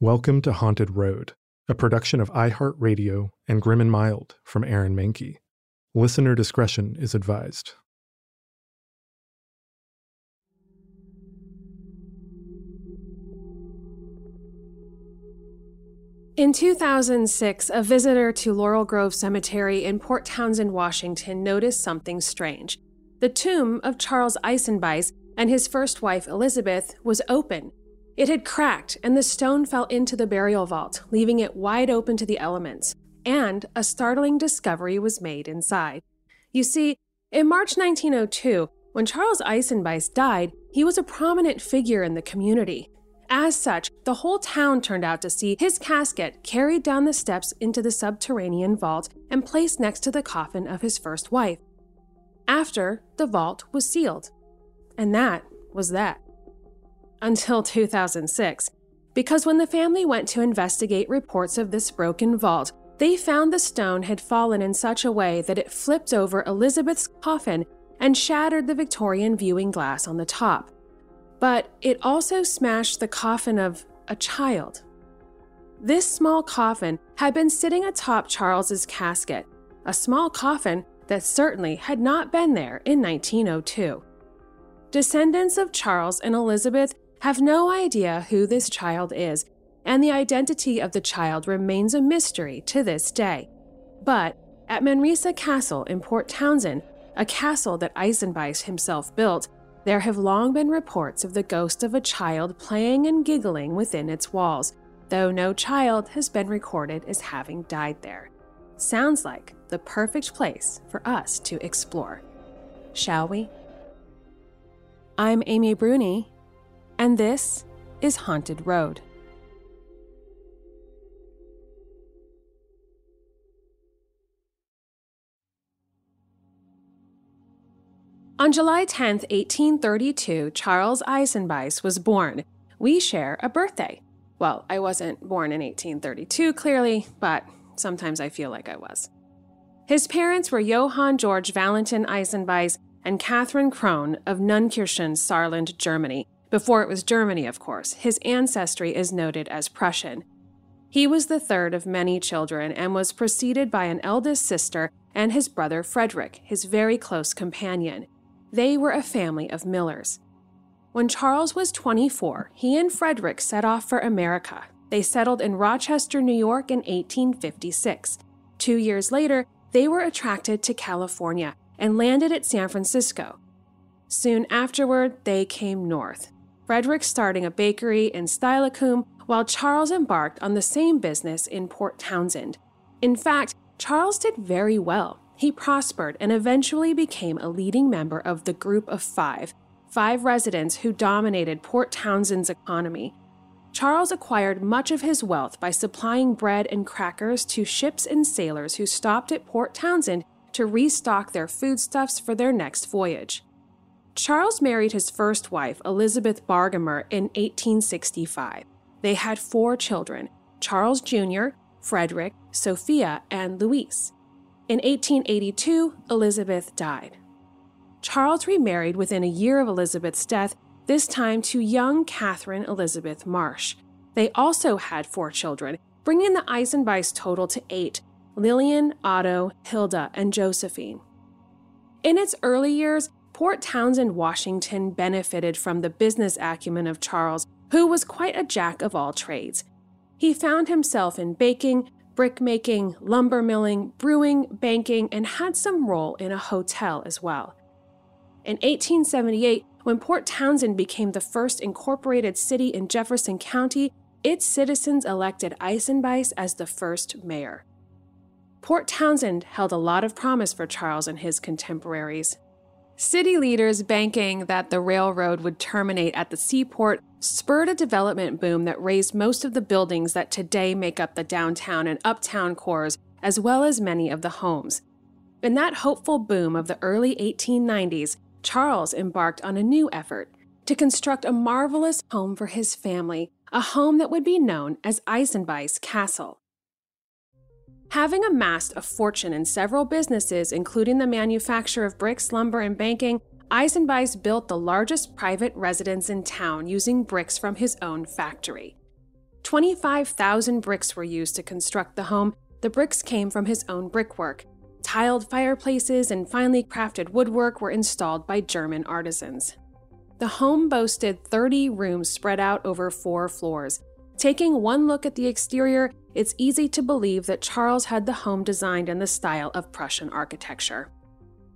Welcome to Haunted Road, a production of iHeartRadio and Grim and Mild from Aaron Mahnke. Listener discretion is advised. In 2006, a visitor to Laurel Grove Cemetery in Port Townsend, Washington, noticed something strange. The tomb of Charles Eisenbeis and his first wife, Elizabeth, was open. It had cracked, and the stone fell into the burial vault, leaving it wide open to the elements. And a startling discovery was made inside. You see, in March 1902, when Charles Eisenbeis died, he was a prominent figure in the community. As such, the whole town turned out to see his casket carried down the steps into the subterranean vault and placed next to the coffin of his first wife. After, the vault was sealed. And that was that. Until 2006, because when the family went to investigate reports of this broken vault, they found the stone had fallen in such a way that it flipped over Elizabeth's coffin and shattered the Victorian viewing glass on the top but it also smashed the coffin of a child. This small coffin had been sitting atop Charles's casket, a small coffin that certainly had not been there in 1902. Descendants of Charles and Elizabeth have no idea who this child is, and the identity of the child remains a mystery to this day. But at Manresa Castle in Port Townsend, a castle that Eisenbeis himself built, there have long been reports of the ghost of a child playing and giggling within its walls, though no child has been recorded as having died there. Sounds like the perfect place for us to explore. Shall we? I'm Amy Bruni, and this is Haunted Road. On July 10, 1832, Charles Eisenbeis was born. We share a birthday. Well, I wasn't born in 1832, clearly, but sometimes I feel like I was. His parents were Johann George Valentin Eisenbeis and Catherine Krohn of Nunkirchen, Saarland, Germany. Before it was Germany, of course, his ancestry is noted as Prussian. He was the third of many children and was preceded by an eldest sister and his brother Frederick, his very close companion. They were a family of millers. When Charles was 24, he and Frederick set off for America. They settled in Rochester, New York in 1856. Two years later, they were attracted to California and landed at San Francisco. Soon afterward, they came north, Frederick starting a bakery in Steilacoom, while Charles embarked on the same business in Port Townsend. In fact, Charles did very well. He prospered and eventually became a leading member of the Group of Five, five residents who dominated Port Townsend's economy. Charles acquired much of his wealth by supplying bread and crackers to ships and sailors who stopped at Port Townsend to restock their foodstuffs for their next voyage. Charles married his first wife, Elizabeth Bargamer, in 1865. They had four children Charles Jr., Frederick, Sophia, and Louise. In 1882, Elizabeth died. Charles remarried within a year of Elizabeth's death, this time to young Catherine Elizabeth Marsh. They also had four children, bringing the Eisenbeis total to eight Lillian, Otto, Hilda, and Josephine. In its early years, Port Townsend, Washington benefited from the business acumen of Charles, who was quite a jack of all trades. he found himself in baking, brickmaking, lumber milling, brewing, banking, and had some role in a hotel as well. In 1878, when Port Townsend became the first incorporated city in Jefferson County, its citizens elected Eisenbeis as the first mayor. Port Townsend held a lot of promise for Charles and his contemporaries. City leaders banking that the railroad would terminate at the seaport spurred a development boom that raised most of the buildings that today make up the downtown and uptown cores, as well as many of the homes. In that hopeful boom of the early 1890s, Charles embarked on a new effort to construct a marvelous home for his family, a home that would be known as Eisenbeis Castle. Having amassed a fortune in several businesses, including the manufacture of bricks, lumber, and banking, Eisenbeis built the largest private residence in town using bricks from his own factory. 25,000 bricks were used to construct the home. The bricks came from his own brickwork. Tiled fireplaces and finely crafted woodwork were installed by German artisans. The home boasted 30 rooms spread out over four floors. Taking one look at the exterior, it's easy to believe that Charles had the home designed in the style of Prussian architecture.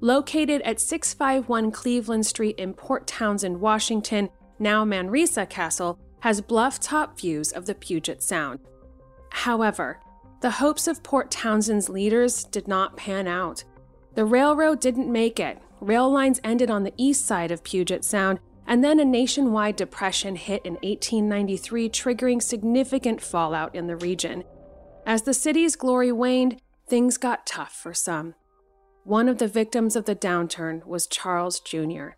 Located at 651 Cleveland Street in Port Townsend, Washington, now Manresa Castle has bluff top views of the Puget Sound. However, the hopes of Port Townsend's leaders did not pan out. The railroad didn't make it. Rail lines ended on the east side of Puget Sound, and then a nationwide depression hit in 1893, triggering significant fallout in the region. As the city's glory waned, things got tough for some. One of the victims of the downturn was Charles Jr.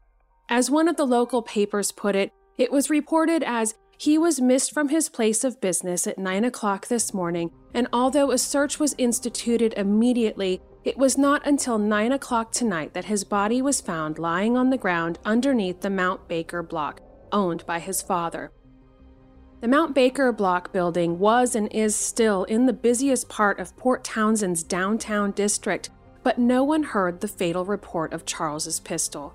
As one of the local papers put it, it was reported as he was missed from his place of business at 9 o'clock this morning, and although a search was instituted immediately, it was not until 9 o'clock tonight that his body was found lying on the ground underneath the Mount Baker block, owned by his father. The Mount Baker block building was and is still in the busiest part of Port Townsend's downtown district, but no one heard the fatal report of Charles's pistol.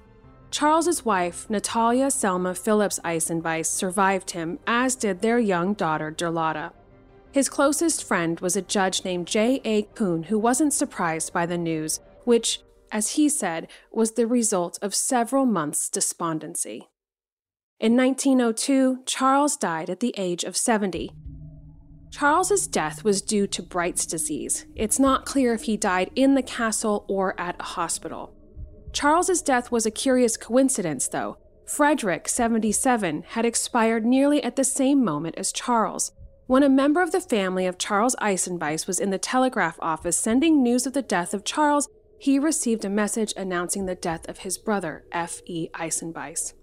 Charles's wife, Natalia Selma Phillips Eisenbeis, survived him, as did their young daughter, Derlotta. His closest friend was a judge named J.A. Kuhn who wasn't surprised by the news, which, as he said, was the result of several months' despondency. In 1902, Charles died at the age of 70. Charles's death was due to Bright's disease. It's not clear if he died in the castle or at a hospital. Charles's death was a curious coincidence, though. Frederick, 77, had expired nearly at the same moment as Charles. When a member of the family of Charles Eisenbeis was in the telegraph office sending news of the death of Charles, he received a message announcing the death of his brother, F. E. Eisenbeis.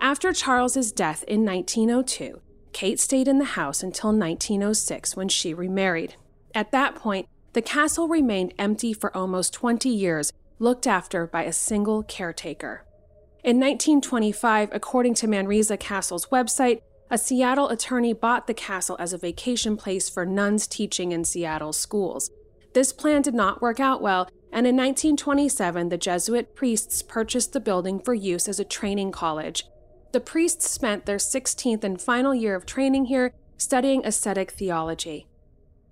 After Charles's death in 1902, Kate stayed in the house until 1906 when she remarried. At that point, the castle remained empty for almost 20 years, looked after by a single caretaker. In 1925, according to Manresa Castle's website, a Seattle attorney bought the castle as a vacation place for nuns teaching in Seattle schools. This plan did not work out well, and in 1927, the Jesuit priests purchased the building for use as a training college. The priests spent their 16th and final year of training here studying ascetic theology.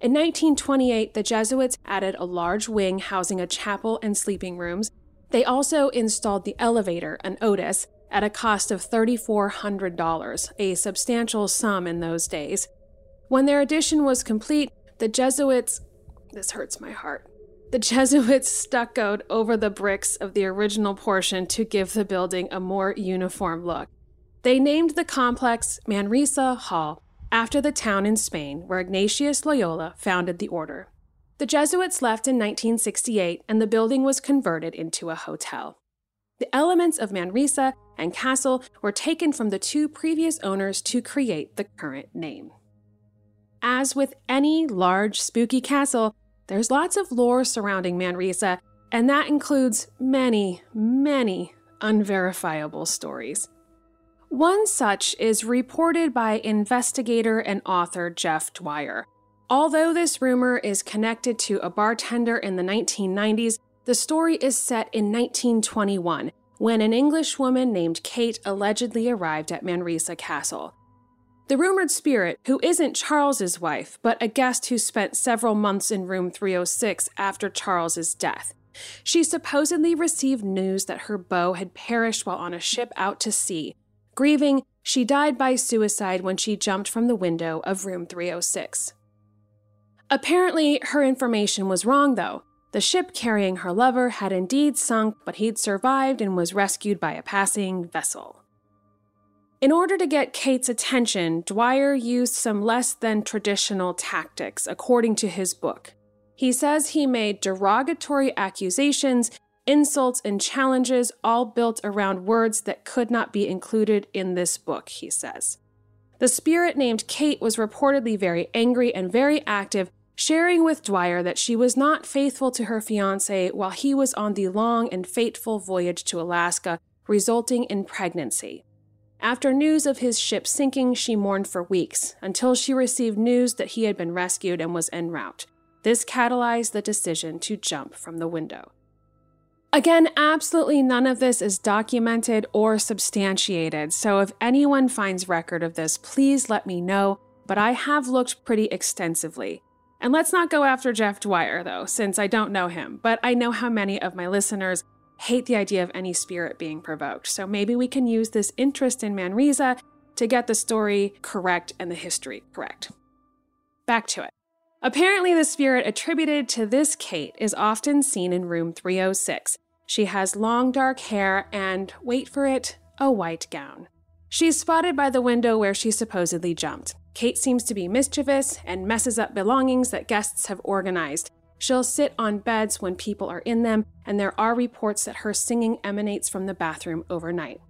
In 1928, the Jesuits added a large wing housing a chapel and sleeping rooms. They also installed the elevator, an Otis, at a cost of $3,400, a substantial sum in those days. When their addition was complete, the Jesuits, this hurts my heart, the Jesuits stuccoed over the bricks of the original portion to give the building a more uniform look. They named the complex Manresa Hall after the town in Spain where Ignatius Loyola founded the order. The Jesuits left in 1968 and the building was converted into a hotel. The elements of Manresa and castle were taken from the two previous owners to create the current name. As with any large, spooky castle, there's lots of lore surrounding Manresa, and that includes many, many unverifiable stories. One such is reported by investigator and author Jeff Dwyer. Although this rumor is connected to a bartender in the 1990s, the story is set in 1921 when an English woman named Kate allegedly arrived at Manresa Castle. The rumored spirit, who isn't Charles's wife, but a guest who spent several months in room 306 after Charles's death. She supposedly received news that her beau had perished while on a ship out to sea. Grieving, she died by suicide when she jumped from the window of room 306. Apparently, her information was wrong, though. The ship carrying her lover had indeed sunk, but he'd survived and was rescued by a passing vessel. In order to get Kate's attention, Dwyer used some less than traditional tactics, according to his book. He says he made derogatory accusations, insults, and challenges, all built around words that could not be included in this book, he says. The spirit named Kate was reportedly very angry and very active, sharing with Dwyer that she was not faithful to her fiance while he was on the long and fateful voyage to Alaska, resulting in pregnancy. After news of his ship sinking, she mourned for weeks until she received news that he had been rescued and was en route. This catalyzed the decision to jump from the window. Again, absolutely none of this is documented or substantiated, so if anyone finds record of this, please let me know. But I have looked pretty extensively. And let's not go after Jeff Dwyer, though, since I don't know him, but I know how many of my listeners hate the idea of any spirit being provoked. So maybe we can use this interest in Manresa to get the story correct and the history correct. Back to it. Apparently, the spirit attributed to this Kate is often seen in room 306. She has long dark hair and, wait for it, a white gown. She's spotted by the window where she supposedly jumped. Kate seems to be mischievous and messes up belongings that guests have organized. She'll sit on beds when people are in them, and there are reports that her singing emanates from the bathroom overnight.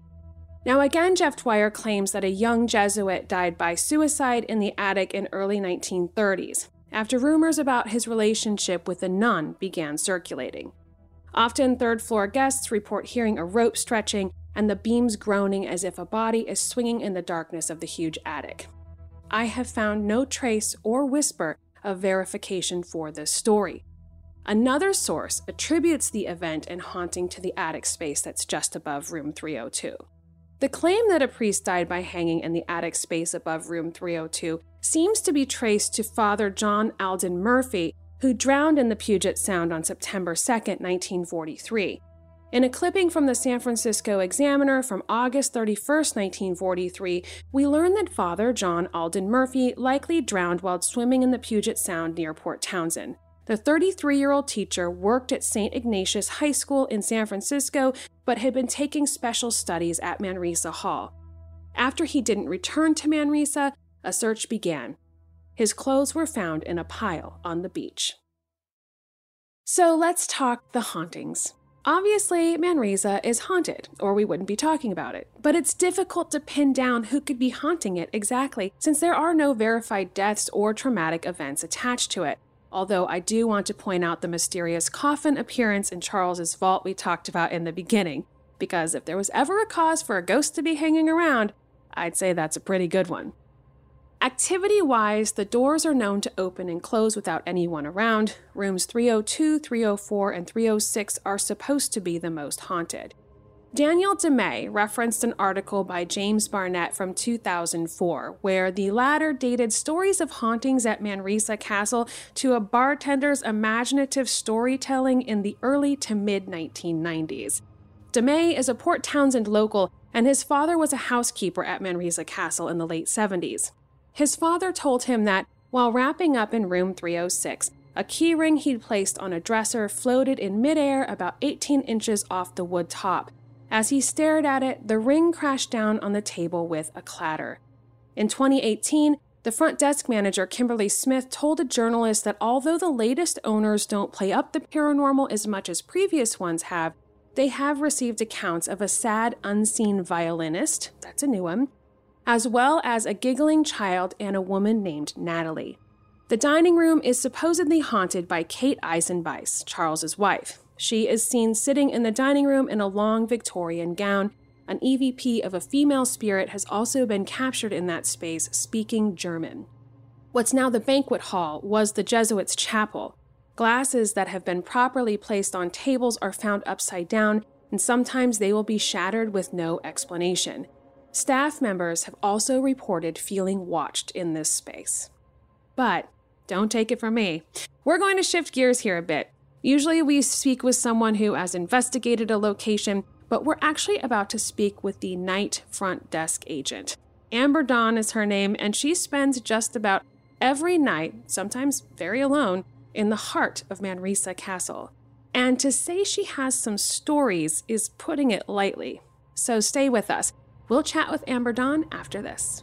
Now, again, Jeff Dwyer claims that a young Jesuit died by suicide in the attic in early 1930s, after rumors about his relationship with a nun began circulating. Often, third floor guests report hearing a rope stretching and the beams groaning as if a body is swinging in the darkness of the huge attic. I have found no trace or whisper of verification for this story. Another source attributes the event and haunting to the attic space that's just above room 302. The claim that a priest died by hanging in the attic space above room 302 seems to be traced to Father John Alden Murphy, who drowned in the Puget Sound on September 2, 1943. In a clipping from the San Francisco Examiner from August 31, 1943, we learn that Father John Alden Murphy likely drowned while swimming in the Puget Sound near Port Townsend. The 33 year old teacher worked at St. Ignatius High School in San Francisco, but had been taking special studies at Manresa Hall. After he didn't return to Manresa, a search began. His clothes were found in a pile on the beach. So let's talk the hauntings. Obviously, Manresa is haunted, or we wouldn't be talking about it. But it's difficult to pin down who could be haunting it exactly, since there are no verified deaths or traumatic events attached to it. Although I do want to point out the mysterious coffin appearance in Charles's vault we talked about in the beginning, because if there was ever a cause for a ghost to be hanging around, I'd say that's a pretty good one. Activity wise, the doors are known to open and close without anyone around. Rooms 302, 304, and 306 are supposed to be the most haunted. Daniel DeMay referenced an article by James Barnett from 2004, where the latter dated stories of hauntings at Manresa Castle to a bartender's imaginative storytelling in the early to mid 1990s. DeMay is a Port Townsend local, and his father was a housekeeper at Manresa Castle in the late 70s. His father told him that while wrapping up in room 306, a keyring he'd placed on a dresser floated in midair about 18 inches off the wood top. As he stared at it, the ring crashed down on the table with a clatter. In 2018, the front desk manager, Kimberly Smith, told a journalist that although the latest owners don't play up the paranormal as much as previous ones have, they have received accounts of a sad, unseen violinist that's a new one as well as a giggling child and a woman named Natalie. The dining room is supposedly haunted by Kate Eisenbeis, Charles's wife. She is seen sitting in the dining room in a long Victorian gown. An EVP of a female spirit has also been captured in that space speaking German. What's now the banquet hall was the Jesuits' chapel. Glasses that have been properly placed on tables are found upside down, and sometimes they will be shattered with no explanation. Staff members have also reported feeling watched in this space. But don't take it from me. We're going to shift gears here a bit. Usually we speak with someone who has investigated a location, but we're actually about to speak with the night front desk agent. Amber Dawn is her name, and she spends just about every night, sometimes very alone, in the heart of Manresa Castle. And to say she has some stories is putting it lightly. So stay with us. We'll chat with Amber Dawn after this.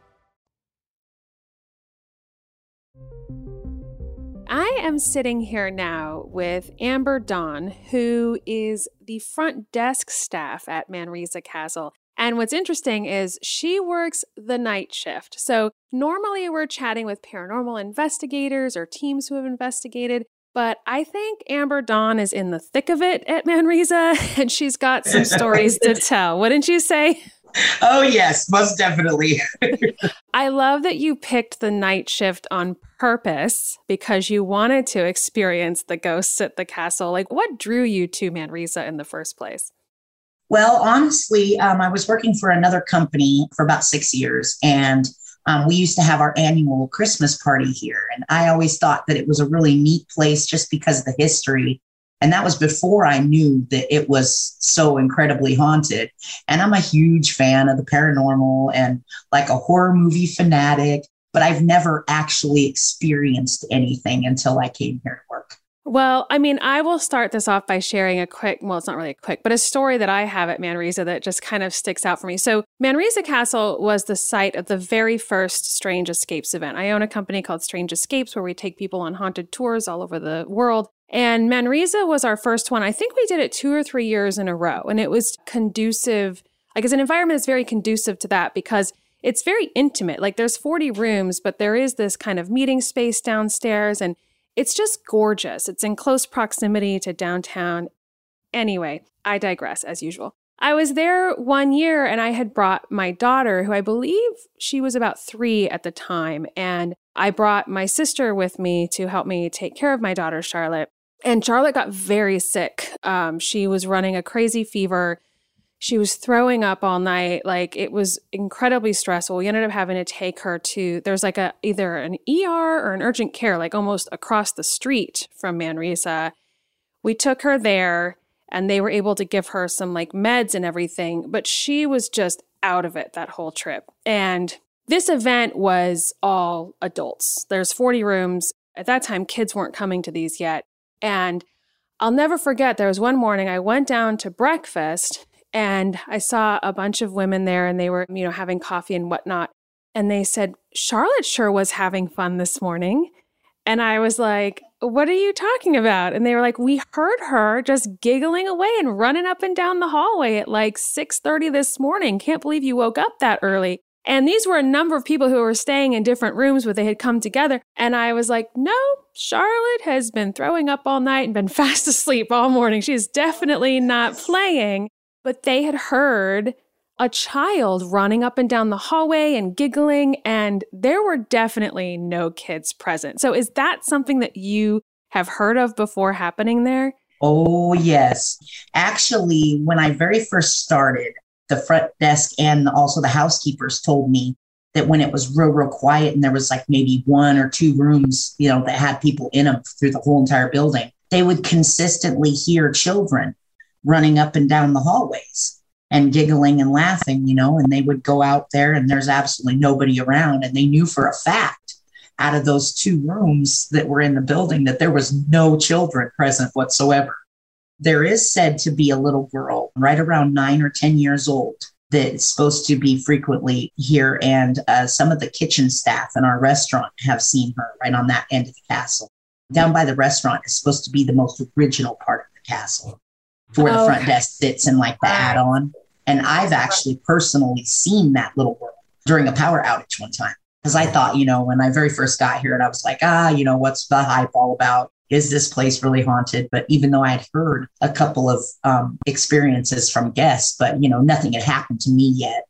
I am sitting here now with Amber Dawn, who is the front desk staff at Manresa Castle. And what's interesting is she works the night shift. So normally we're chatting with paranormal investigators or teams who have investigated. But I think Amber Dawn is in the thick of it at Manresa and she's got some stories to tell. Wouldn't you say? Oh, yes, most definitely. I love that you picked the night shift on purpose because you wanted to experience the ghosts at the castle. Like, what drew you to Manresa in the first place? Well, honestly, um, I was working for another company for about six years, and um, we used to have our annual Christmas party here. And I always thought that it was a really neat place just because of the history and that was before I knew that it was so incredibly haunted. And I'm a huge fan of the paranormal and like a horror movie fanatic, but I've never actually experienced anything until I came here to work. Well, I mean, I will start this off by sharing a quick, well, it's not really a quick, but a story that I have at Manresa that just kind of sticks out for me. So, Manresa Castle was the site of the very first Strange Escapes event. I own a company called Strange Escapes where we take people on haunted tours all over the world. And Manresa was our first one. I think we did it two or three years in a row. And it was conducive, like, as an environment is very conducive to that because it's very intimate. Like, there's 40 rooms, but there is this kind of meeting space downstairs. And it's just gorgeous. It's in close proximity to downtown. Anyway, I digress as usual. I was there one year and I had brought my daughter, who I believe she was about three at the time. And I brought my sister with me to help me take care of my daughter, Charlotte. And Charlotte got very sick. Um, she was running a crazy fever. She was throwing up all night. Like it was incredibly stressful. We ended up having to take her to there's like a either an ER or an urgent care, like almost across the street from Manresa. We took her there and they were able to give her some like meds and everything, but she was just out of it that whole trip. And this event was all adults. There's 40 rooms. At that time, kids weren't coming to these yet. And I'll never forget, there was one morning I went down to breakfast and I saw a bunch of women there and they were, you know, having coffee and whatnot. And they said, Charlotte sure was having fun this morning. And I was like, what are you talking about? And they were like, we heard her just giggling away and running up and down the hallway at like 6:30 this morning. Can't believe you woke up that early. And these were a number of people who were staying in different rooms where they had come together. And I was like, no, Charlotte has been throwing up all night and been fast asleep all morning. She's definitely not playing. But they had heard a child running up and down the hallway and giggling, and there were definitely no kids present. So, is that something that you have heard of before happening there? Oh, yes. Actually, when I very first started, the front desk and also the housekeepers told me that when it was real, real quiet and there was like maybe one or two rooms, you know, that had people in them through the whole entire building, they would consistently hear children running up and down the hallways and giggling and laughing, you know, and they would go out there and there's absolutely nobody around. And they knew for a fact out of those two rooms that were in the building that there was no children present whatsoever there is said to be a little girl right around nine or 10 years old that's supposed to be frequently here. And uh, some of the kitchen staff in our restaurant have seen her right on that end of the castle. Down by the restaurant is supposed to be the most original part of the castle where the front desk sits and like the add on. And I've actually personally seen that little girl during a power outage one time. Because I thought, you know, when I very first got here, and I was like, ah, you know, what's the hype all about? Is this place really haunted? But even though I had heard a couple of um, experiences from guests, but you know, nothing had happened to me yet.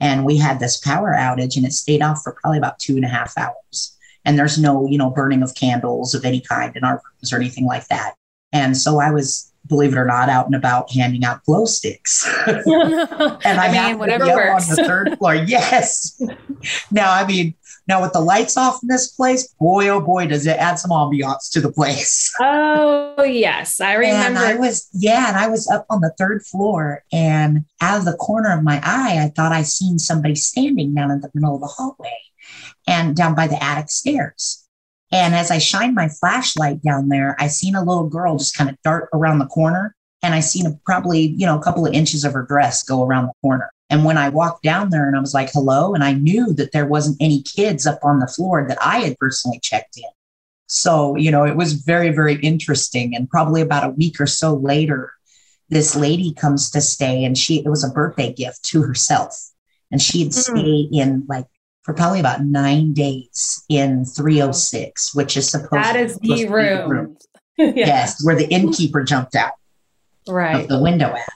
And we had this power outage and it stayed off for probably about two and a half hours. And there's no, you know, burning of candles of any kind in our rooms or anything like that. And so I was, believe it or not, out and about handing out glow sticks. and I, I mean, whatever works. on the third floor. Yes. now, I mean, now, with the lights off in this place, boy, oh boy, does it add some ambiance to the place. Oh, yes. I remember. And I was, yeah, and I was up on the third floor, and out of the corner of my eye, I thought I seen somebody standing down in the middle of the hallway and down by the attic stairs. And as I shined my flashlight down there, I seen a little girl just kind of dart around the corner. And I seen a, probably, you know, a couple of inches of her dress go around the corner. And when I walked down there and I was like, hello, and I knew that there wasn't any kids up on the floor that I had personally checked in. So, you know, it was very, very interesting. And probably about a week or so later, this lady comes to stay and she, it was a birthday gift to herself. And she had mm-hmm. stayed in like for probably about nine days in 306, which is supposed that is the room. room. yeah. Yes, where the innkeeper jumped out right of the window at.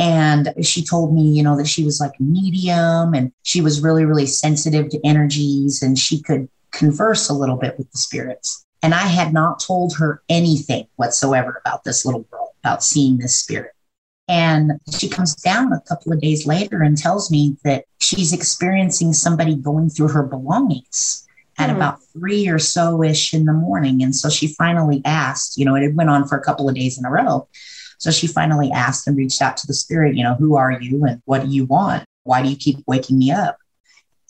And she told me, you know, that she was like medium and she was really, really sensitive to energies and she could converse a little bit with the spirits. And I had not told her anything whatsoever about this little girl, about seeing this spirit. And she comes down a couple of days later and tells me that she's experiencing somebody going through her belongings at mm. about three or so ish in the morning. And so she finally asked, you know, it went on for a couple of days in a row. So she finally asked and reached out to the spirit, you know, who are you and what do you want? Why do you keep waking me up?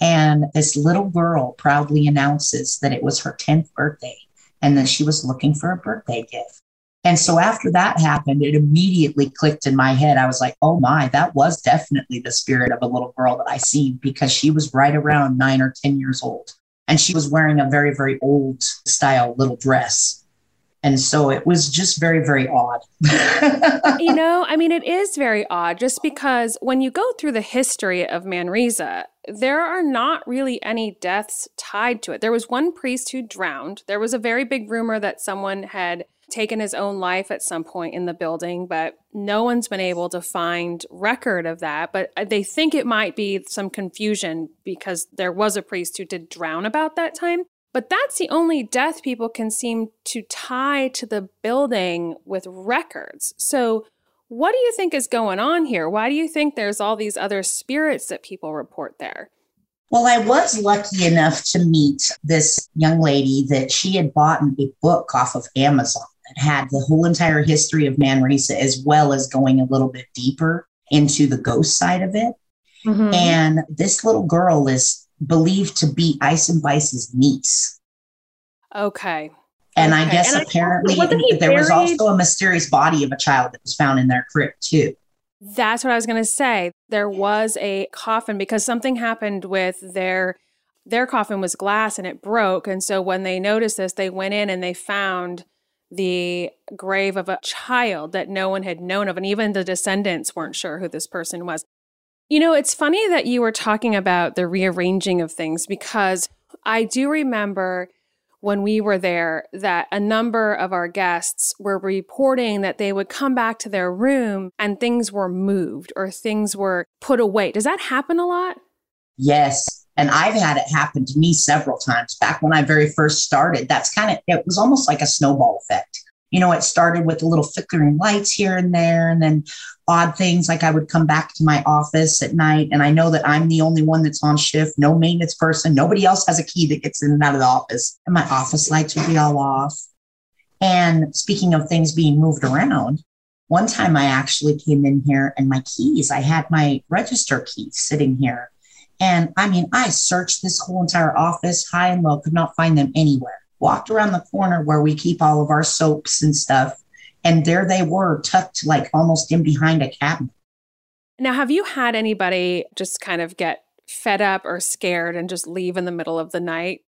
And this little girl proudly announces that it was her 10th birthday and that she was looking for a birthday gift. And so after that happened, it immediately clicked in my head. I was like, oh my, that was definitely the spirit of a little girl that I seen because she was right around nine or 10 years old. And she was wearing a very, very old style little dress. And so it was just very, very odd. you know, I mean, it is very odd just because when you go through the history of Manresa, there are not really any deaths tied to it. There was one priest who drowned. There was a very big rumor that someone had taken his own life at some point in the building, but no one's been able to find record of that. But uh, they think it might be some confusion because there was a priest who did drown about that time. But that's the only death people can seem to tie to the building with records. So, what do you think is going on here? Why do you think there's all these other spirits that people report there? Well, I was lucky enough to meet this young lady that she had bought a book off of Amazon that had the whole entire history of Manresa, as well as going a little bit deeper into the ghost side of it. Mm-hmm. And this little girl is believed to be Eisenweiss's niece. Okay. And okay. I guess and apparently I, there was also a mysterious body of a child that was found in their crypt too. That's what I was going to say. There was a coffin because something happened with their their coffin was glass and it broke and so when they noticed this they went in and they found the grave of a child that no one had known of and even the descendants weren't sure who this person was. You know, it's funny that you were talking about the rearranging of things because I do remember when we were there that a number of our guests were reporting that they would come back to their room and things were moved or things were put away. Does that happen a lot? Yes. And I've had it happen to me several times back when I very first started. That's kind of, it was almost like a snowball effect you know, it started with little flickering lights here and there, and then odd things like I would come back to my office at night, and I know that I'm the only one that's on shift, no maintenance person, nobody else has a key that gets in and out of the office, and my office lights would be all off. And speaking of things being moved around, one time I actually came in here and my keys, I had my register keys sitting here. And I mean, I searched this whole entire office high and low, could not find them anywhere walked around the corner where we keep all of our soaps and stuff. And there they were, tucked like almost in behind a cabinet. Now, have you had anybody just kind of get fed up or scared and just leave in the middle of the night?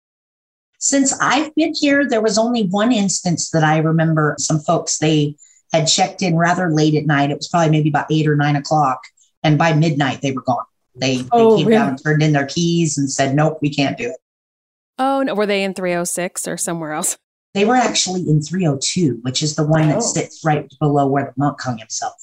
Since I've been here, there was only one instance that I remember some folks, they had checked in rather late at night. It was probably maybe about eight or nine o'clock. And by midnight, they were gone. They, they oh, came really? down and turned in their keys and said, nope, we can't do it. Oh, no. Were they in 306 or somewhere else? They were actually in 302, which is the one oh. that sits right below where the monk hung himself.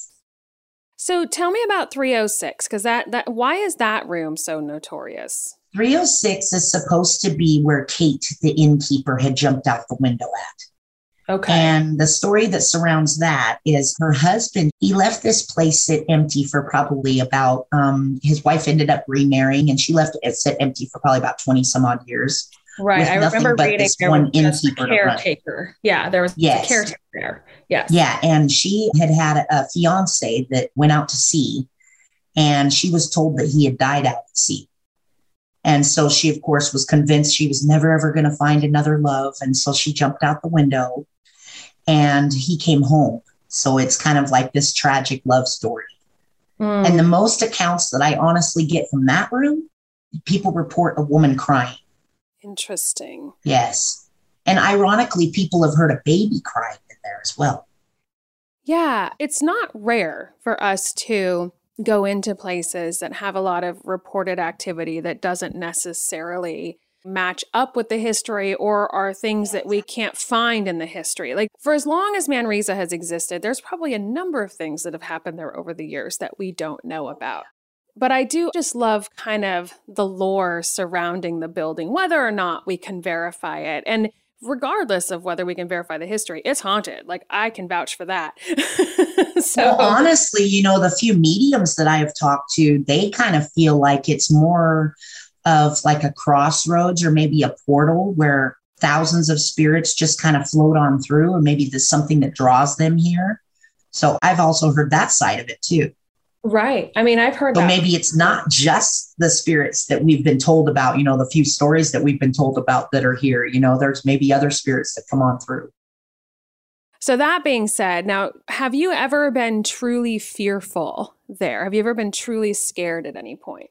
So tell me about 306 because that that why is that room so notorious? 306 is supposed to be where Kate, the innkeeper, had jumped out the window at. Okay. And the story that surrounds that is her husband, he left this place sit empty for probably about, um, his wife ended up remarrying and she left it sit empty for probably about 20 some odd years. Right. I remember reading there one was a caretaker. Yeah, there was yes. a caretaker there. Yes. Yeah. And she had had a, a fiance that went out to sea and she was told that he had died out at sea. And so she, of course, was convinced she was never ever going to find another love. And so she jumped out the window and he came home. So it's kind of like this tragic love story. Mm. And the most accounts that I honestly get from that room, people report a woman crying. Interesting. Yes. And ironically, people have heard a baby crying in there as well. Yeah, it's not rare for us to go into places that have a lot of reported activity that doesn't necessarily match up with the history or are things that we can't find in the history. Like for as long as Manresa has existed, there's probably a number of things that have happened there over the years that we don't know about. But I do just love kind of the lore surrounding the building, whether or not we can verify it. And regardless of whether we can verify the history, it's haunted. Like I can vouch for that. so well, honestly, you know, the few mediums that I have talked to, they kind of feel like it's more of like a crossroads or maybe a portal where thousands of spirits just kind of float on through, or maybe there's something that draws them here. So I've also heard that side of it too. Right. I mean, I've heard so that. maybe it's not just the spirits that we've been told about, you know, the few stories that we've been told about that are here. You know, there's maybe other spirits that come on through. So, that being said, now, have you ever been truly fearful there? Have you ever been truly scared at any point?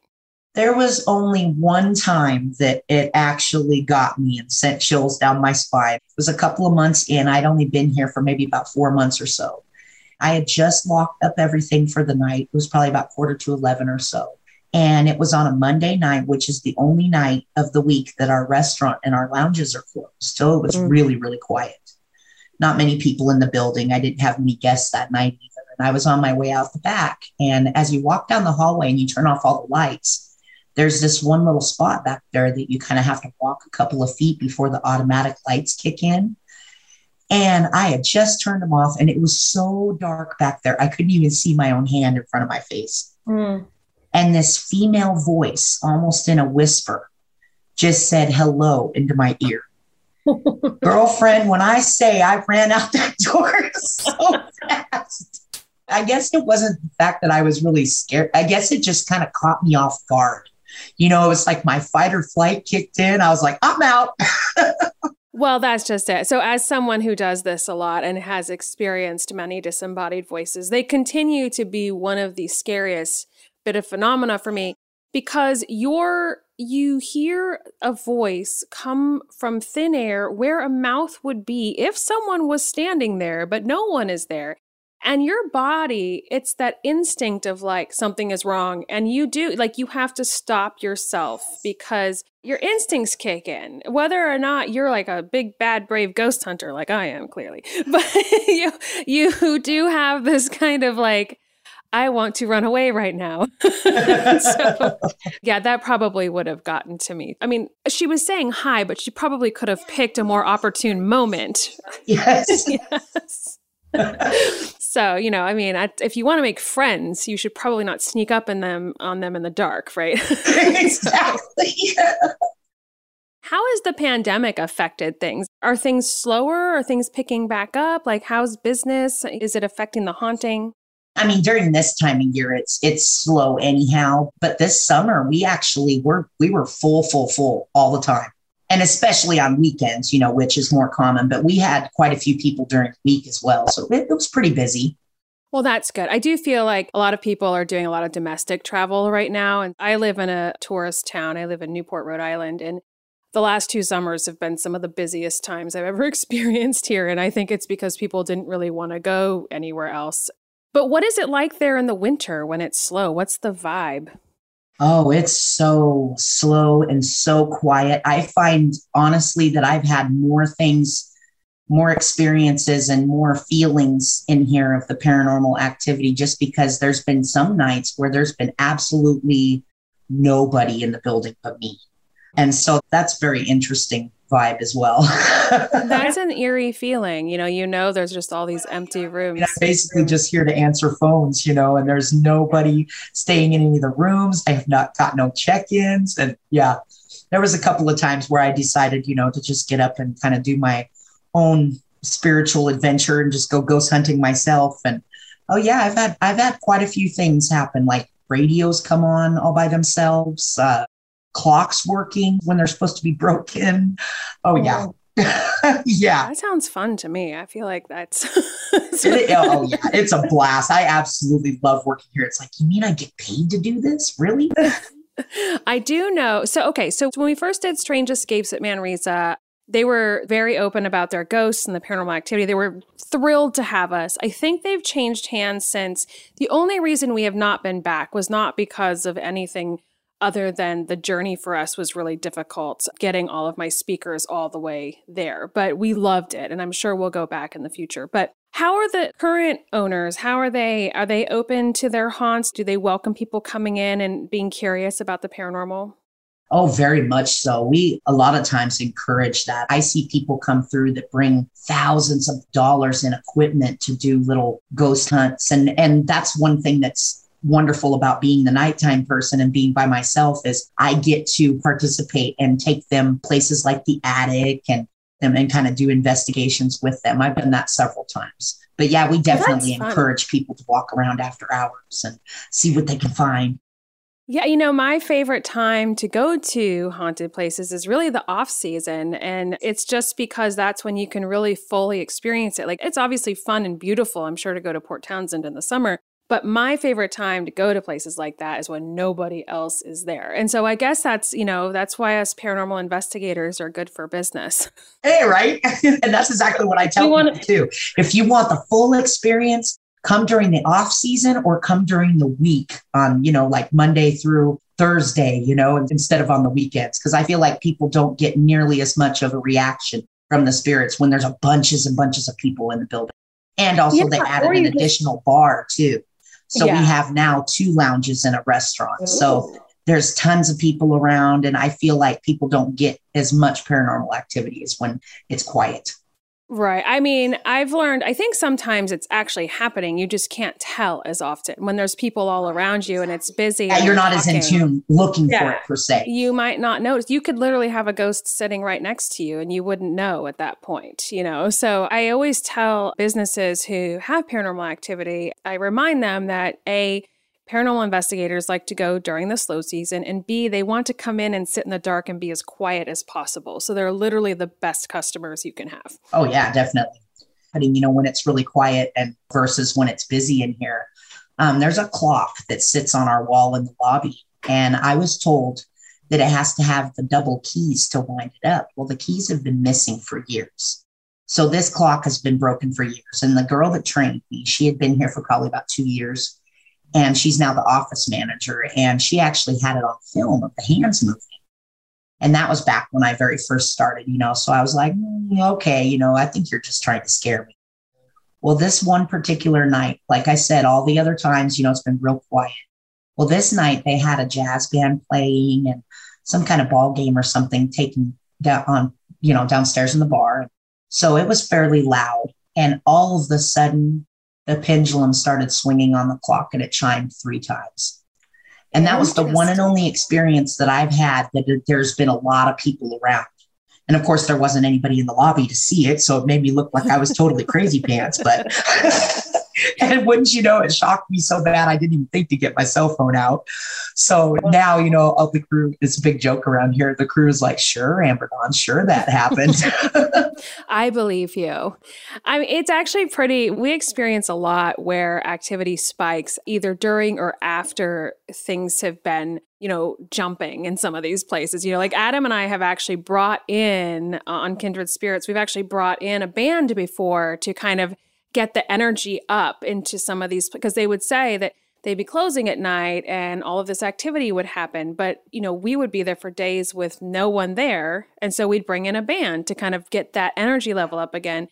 There was only one time that it actually got me and sent chills down my spine. It was a couple of months in. I'd only been here for maybe about four months or so. I had just locked up everything for the night. It was probably about quarter to 11 or so. And it was on a Monday night, which is the only night of the week that our restaurant and our lounges are closed. So it was mm-hmm. really, really quiet. Not many people in the building. I didn't have any guests that night either. And I was on my way out the back. And as you walk down the hallway and you turn off all the lights, there's this one little spot back there that you kind of have to walk a couple of feet before the automatic lights kick in. And I had just turned them off, and it was so dark back there. I couldn't even see my own hand in front of my face. Mm. And this female voice, almost in a whisper, just said hello into my ear. Girlfriend, when I say I ran out that door so fast, I guess it wasn't the fact that I was really scared. I guess it just kind of caught me off guard. You know, it was like my fight or flight kicked in. I was like, I'm out. Well, that's just it. So, as someone who does this a lot and has experienced many disembodied voices, they continue to be one of the scariest bit of phenomena for me because you're you hear a voice come from thin air where a mouth would be if someone was standing there, but no one is there. And your body, it's that instinct of like something is wrong. And you do, like, you have to stop yourself because your instincts kick in, whether or not you're like a big, bad, brave ghost hunter, like I am clearly. But you, you do have this kind of like, I want to run away right now. so, yeah, that probably would have gotten to me. I mean, she was saying hi, but she probably could have picked a more opportune moment. Yes. yes. So, you know, I mean, I, if you want to make friends, you should probably not sneak up in them on them in the dark, right? exactly. How has the pandemic affected things? Are things slower? Are things picking back up? Like, how's business? Is it affecting the haunting? I mean, during this time of year, it's it's slow anyhow. But this summer, we actually were we were full, full, full all the time, and especially on weekends, you know, which is more common. But we had quite a few people during the week as well, so it, it was pretty busy. Well, that's good. I do feel like a lot of people are doing a lot of domestic travel right now, and I live in a tourist town. I live in Newport, Rhode Island, and the last two summers have been some of the busiest times I've ever experienced here. And I think it's because people didn't really want to go anywhere else. But what is it like there in the winter when it's slow? What's the vibe? Oh, it's so slow and so quiet. I find honestly that I've had more things, more experiences, and more feelings in here of the paranormal activity just because there's been some nights where there's been absolutely nobody in the building but me. And so that's very interesting vibe as well. That's an eerie feeling. You know, you know, there's just all these empty rooms. I'm basically just here to answer phones, you know, and there's nobody staying in any of the rooms. I have not got no check ins. And yeah, there was a couple of times where I decided, you know, to just get up and kind of do my own spiritual adventure and just go ghost hunting myself. And oh yeah, I've had I've had quite a few things happen, like radios come on all by themselves. Uh, clocks working when they're supposed to be broken. Oh, yeah. yeah. That sounds fun to me. I feel like that's. it, oh, yeah. It's a blast. I absolutely love working here. It's like, you mean I get paid to do this? Really? I do know. So, okay. So, when we first did Strange Escapes at Manresa, they were very open about their ghosts and the paranormal activity. They were thrilled to have us. I think they've changed hands since. The only reason we have not been back was not because of anything other than the journey for us was really difficult getting all of my speakers all the way there. But we loved it and I'm sure we'll go back in the future. But how are the current owners? How are they? Are they open to their haunts? Do they welcome people coming in and being curious about the paranormal? Oh, very much so. We a lot of times encourage that. I see people come through that bring thousands of dollars in equipment to do little ghost hunts and and that's one thing that's wonderful about being the nighttime person and being by myself is I get to participate and take them places like the attic and them and kind of do investigations with them. I've done that several times. But yeah, we definitely encourage people to walk around after hours and see what they can find. Yeah, you know, my favorite time to go to haunted places is really the off season. And it's just because that's when you can really fully experience it. Like, it's obviously fun and beautiful, I'm sure, to go to Port Townsend in the summer. But my favorite time to go to places like that is when nobody else is there. And so I guess that's, you know, that's why us paranormal investigators are good for business. Hey, right? and that's exactly what I tell you people too. If you want the full experience, come during the off season or come during the week on, you know, like Monday through Thursday, you know, instead of on the weekends. Cause I feel like people don't get nearly as much of a reaction from the spirits when there's a bunches and bunches of people in the building. And also yeah, they added an additional just- bar too. So yeah. we have now two lounges and a restaurant. Ooh. So there's tons of people around, and I feel like people don't get as much paranormal activity as when it's quiet. Right. I mean, I've learned, I think sometimes it's actually happening. You just can't tell as often when there's people all around you and it's busy. Yeah, you're not talking. as in tune looking yeah. for it per se. You might not notice. You could literally have a ghost sitting right next to you and you wouldn't know at that point, you know? So I always tell businesses who have paranormal activity, I remind them that A, paranormal investigators like to go during the slow season, and B, they want to come in and sit in the dark and be as quiet as possible. So they're literally the best customers you can have. Oh, yeah, definitely. I mean, you know, when it's really quiet and versus when it's busy in here, um, there's a clock that sits on our wall in the lobby. And I was told that it has to have the double keys to wind it up. Well, the keys have been missing for years. So this clock has been broken for years. And the girl that trained me, she had been here for probably about two years. And she's now the office manager. And she actually had it on film of the hands moving. And that was back when I very first started, you know. So I was like, mm, okay, you know, I think you're just trying to scare me. Well, this one particular night, like I said, all the other times, you know, it's been real quiet. Well, this night they had a jazz band playing and some kind of ball game or something taking down on, you know, downstairs in the bar. So it was fairly loud. And all of a sudden, the pendulum started swinging on the clock and it chimed three times. And that was the one and only experience that I've had that there's been a lot of people around. And of course, there wasn't anybody in the lobby to see it. So it made me look like I was totally crazy pants. But and wouldn't you know, it shocked me so bad I didn't even think to get my cell phone out. So now, you know, all the crew, it's a big joke around here. The crew is like, sure, Amber Dawn, sure that happened. I believe you. I mean, it's actually pretty, we experience a lot where activity spikes either during or after things have been you know, jumping in some of these places. You know, like Adam and I have actually brought in uh, on Kindred Spirits, we've actually brought in a band before to kind of get the energy up into some of these because they would say that they'd be closing at night and all of this activity would happen but you know we would be there for days with no one there and so we'd bring in a band to kind of get that energy level up again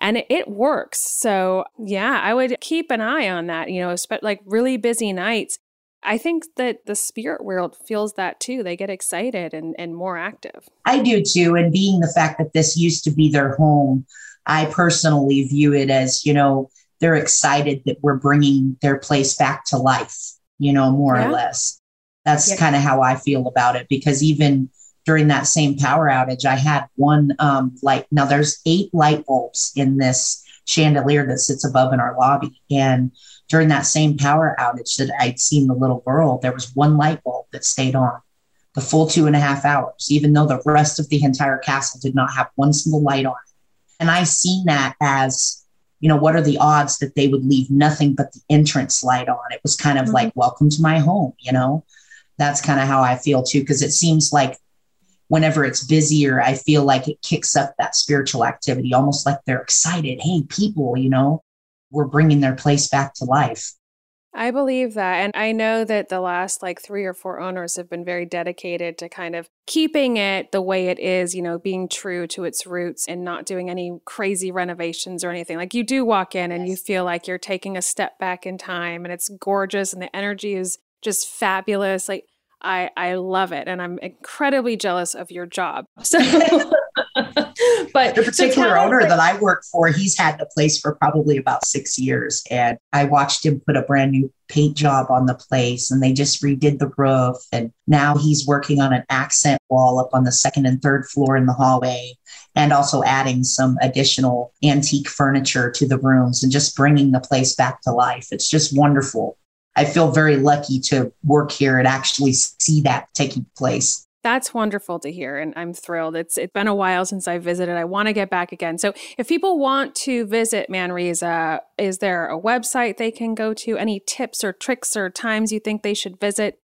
and it, it works so yeah i would keep an eye on that you know like really busy nights I think that the spirit world feels that too. They get excited and, and more active. I do too. And being the fact that this used to be their home, I personally view it as, you know, they're excited that we're bringing their place back to life, you know, more yeah. or less. That's yeah. kind of how I feel about it because even during that same power outage, I had one um, light. Now there's eight light bulbs in this chandelier that sits above in our lobby. And during that same power outage that I'd seen the little girl, there was one light bulb that stayed on the full two and a half hours, even though the rest of the entire castle did not have one single light on. And I seen that as, you know, what are the odds that they would leave nothing but the entrance light on? It was kind of mm-hmm. like, welcome to my home, you know? That's kind of how I feel too, because it seems like whenever it's busier, I feel like it kicks up that spiritual activity, almost like they're excited. Hey, people, you know, we're bringing their place back to life. I believe that. And I know that the last like three or four owners have been very dedicated to kind of keeping it the way it is, you know, being true to its roots and not doing any crazy renovations or anything. Like you do walk in and you feel like you're taking a step back in time and it's gorgeous and the energy is just fabulous. Like I, I love it. And I'm incredibly jealous of your job. So but the particular so owner that I work for, he's had the place for probably about six years. And I watched him put a brand new paint job on the place and they just redid the roof. And now he's working on an accent wall up on the second and third floor in the hallway and also adding some additional antique furniture to the rooms and just bringing the place back to life. It's just wonderful. I feel very lucky to work here and actually see that taking place. That's wonderful to hear, and I'm thrilled. It's it's been a while since I visited. I want to get back again. So, if people want to visit Manresa, is there a website they can go to? Any tips or tricks or times you think they should visit?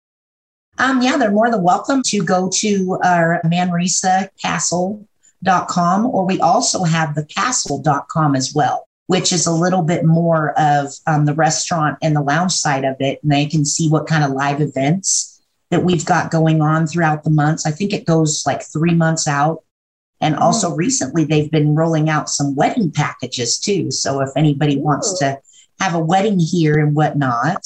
Um, yeah, they're more than welcome to go to our manresacastle.com, or we also have the castle.com as well, which is a little bit more of um, the restaurant and the lounge side of it. And they can see what kind of live events that we've got going on throughout the months. I think it goes like three months out. And hmm. also recently, they've been rolling out some wedding packages too. So if anybody Ooh. wants to have a wedding here and whatnot.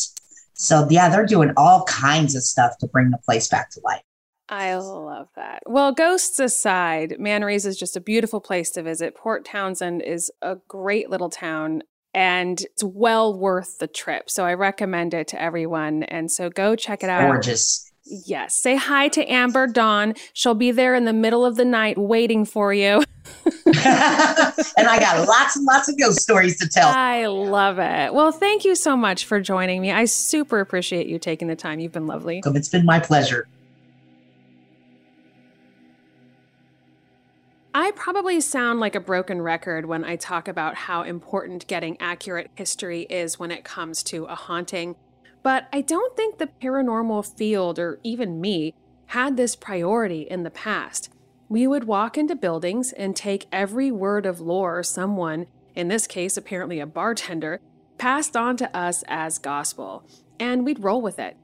So yeah, they're doing all kinds of stuff to bring the place back to life. I love that. Well, ghosts aside, Manresa is just a beautiful place to visit. Port Townsend is a great little town and it's well worth the trip. So I recommend it to everyone. And so go check it out. Gorgeous. Yes. Say hi to Amber Dawn. She'll be there in the middle of the night waiting for you. and I got lots and lots of ghost stories to tell. I love it. Well, thank you so much for joining me. I super appreciate you taking the time. You've been lovely. It's been my pleasure. I probably sound like a broken record when I talk about how important getting accurate history is when it comes to a haunting. But I don't think the paranormal field, or even me, had this priority in the past. We would walk into buildings and take every word of lore someone, in this case apparently a bartender, passed on to us as gospel, and we'd roll with it.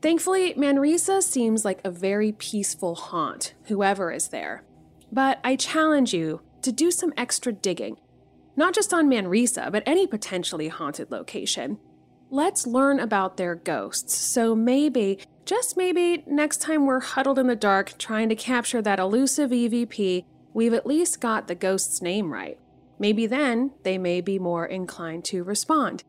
Thankfully, Manresa seems like a very peaceful haunt, whoever is there. But I challenge you to do some extra digging, not just on Manresa, but any potentially haunted location. Let's learn about their ghosts, so maybe, just maybe, next time we're huddled in the dark trying to capture that elusive EVP, we've at least got the ghost's name right. Maybe then they may be more inclined to respond.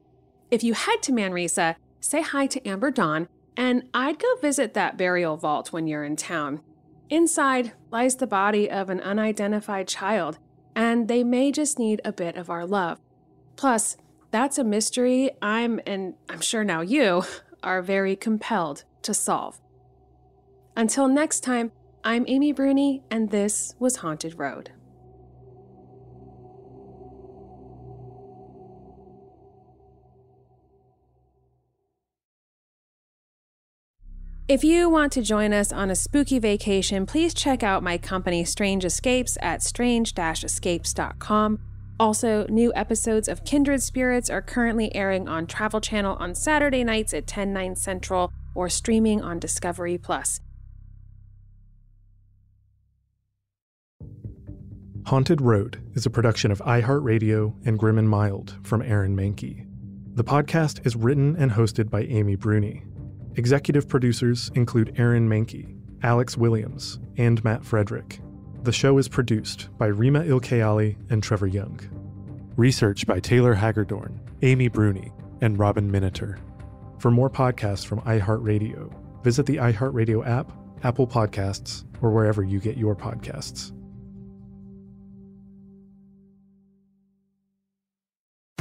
If you head to Manresa, say hi to Amber Dawn and I'd go visit that burial vault when you're in town. Inside lies the body of an unidentified child, and they may just need a bit of our love. Plus, that's a mystery I'm, and I'm sure now you, are very compelled to solve. Until next time, I'm Amy Bruni, and this was Haunted Road. If you want to join us on a spooky vacation, please check out my company Strange Escapes at strange escapes.com. Also, new episodes of Kindred Spirits are currently airing on Travel Channel on Saturday nights at 10, 9 central or streaming on Discovery Plus. Haunted Road is a production of iHeartRadio and Grim and Mild from Aaron Mahnke. The podcast is written and hosted by Amy Bruni. Executive producers include Aaron Mahnke, Alex Williams, and Matt Frederick. The show is produced by Rima Ilkayali and Trevor Young. Research by Taylor Hagerdorn, Amy Bruni, and Robin Miniter. For more podcasts from iHeartRadio, visit the iHeartRadio app, Apple Podcasts, or wherever you get your podcasts.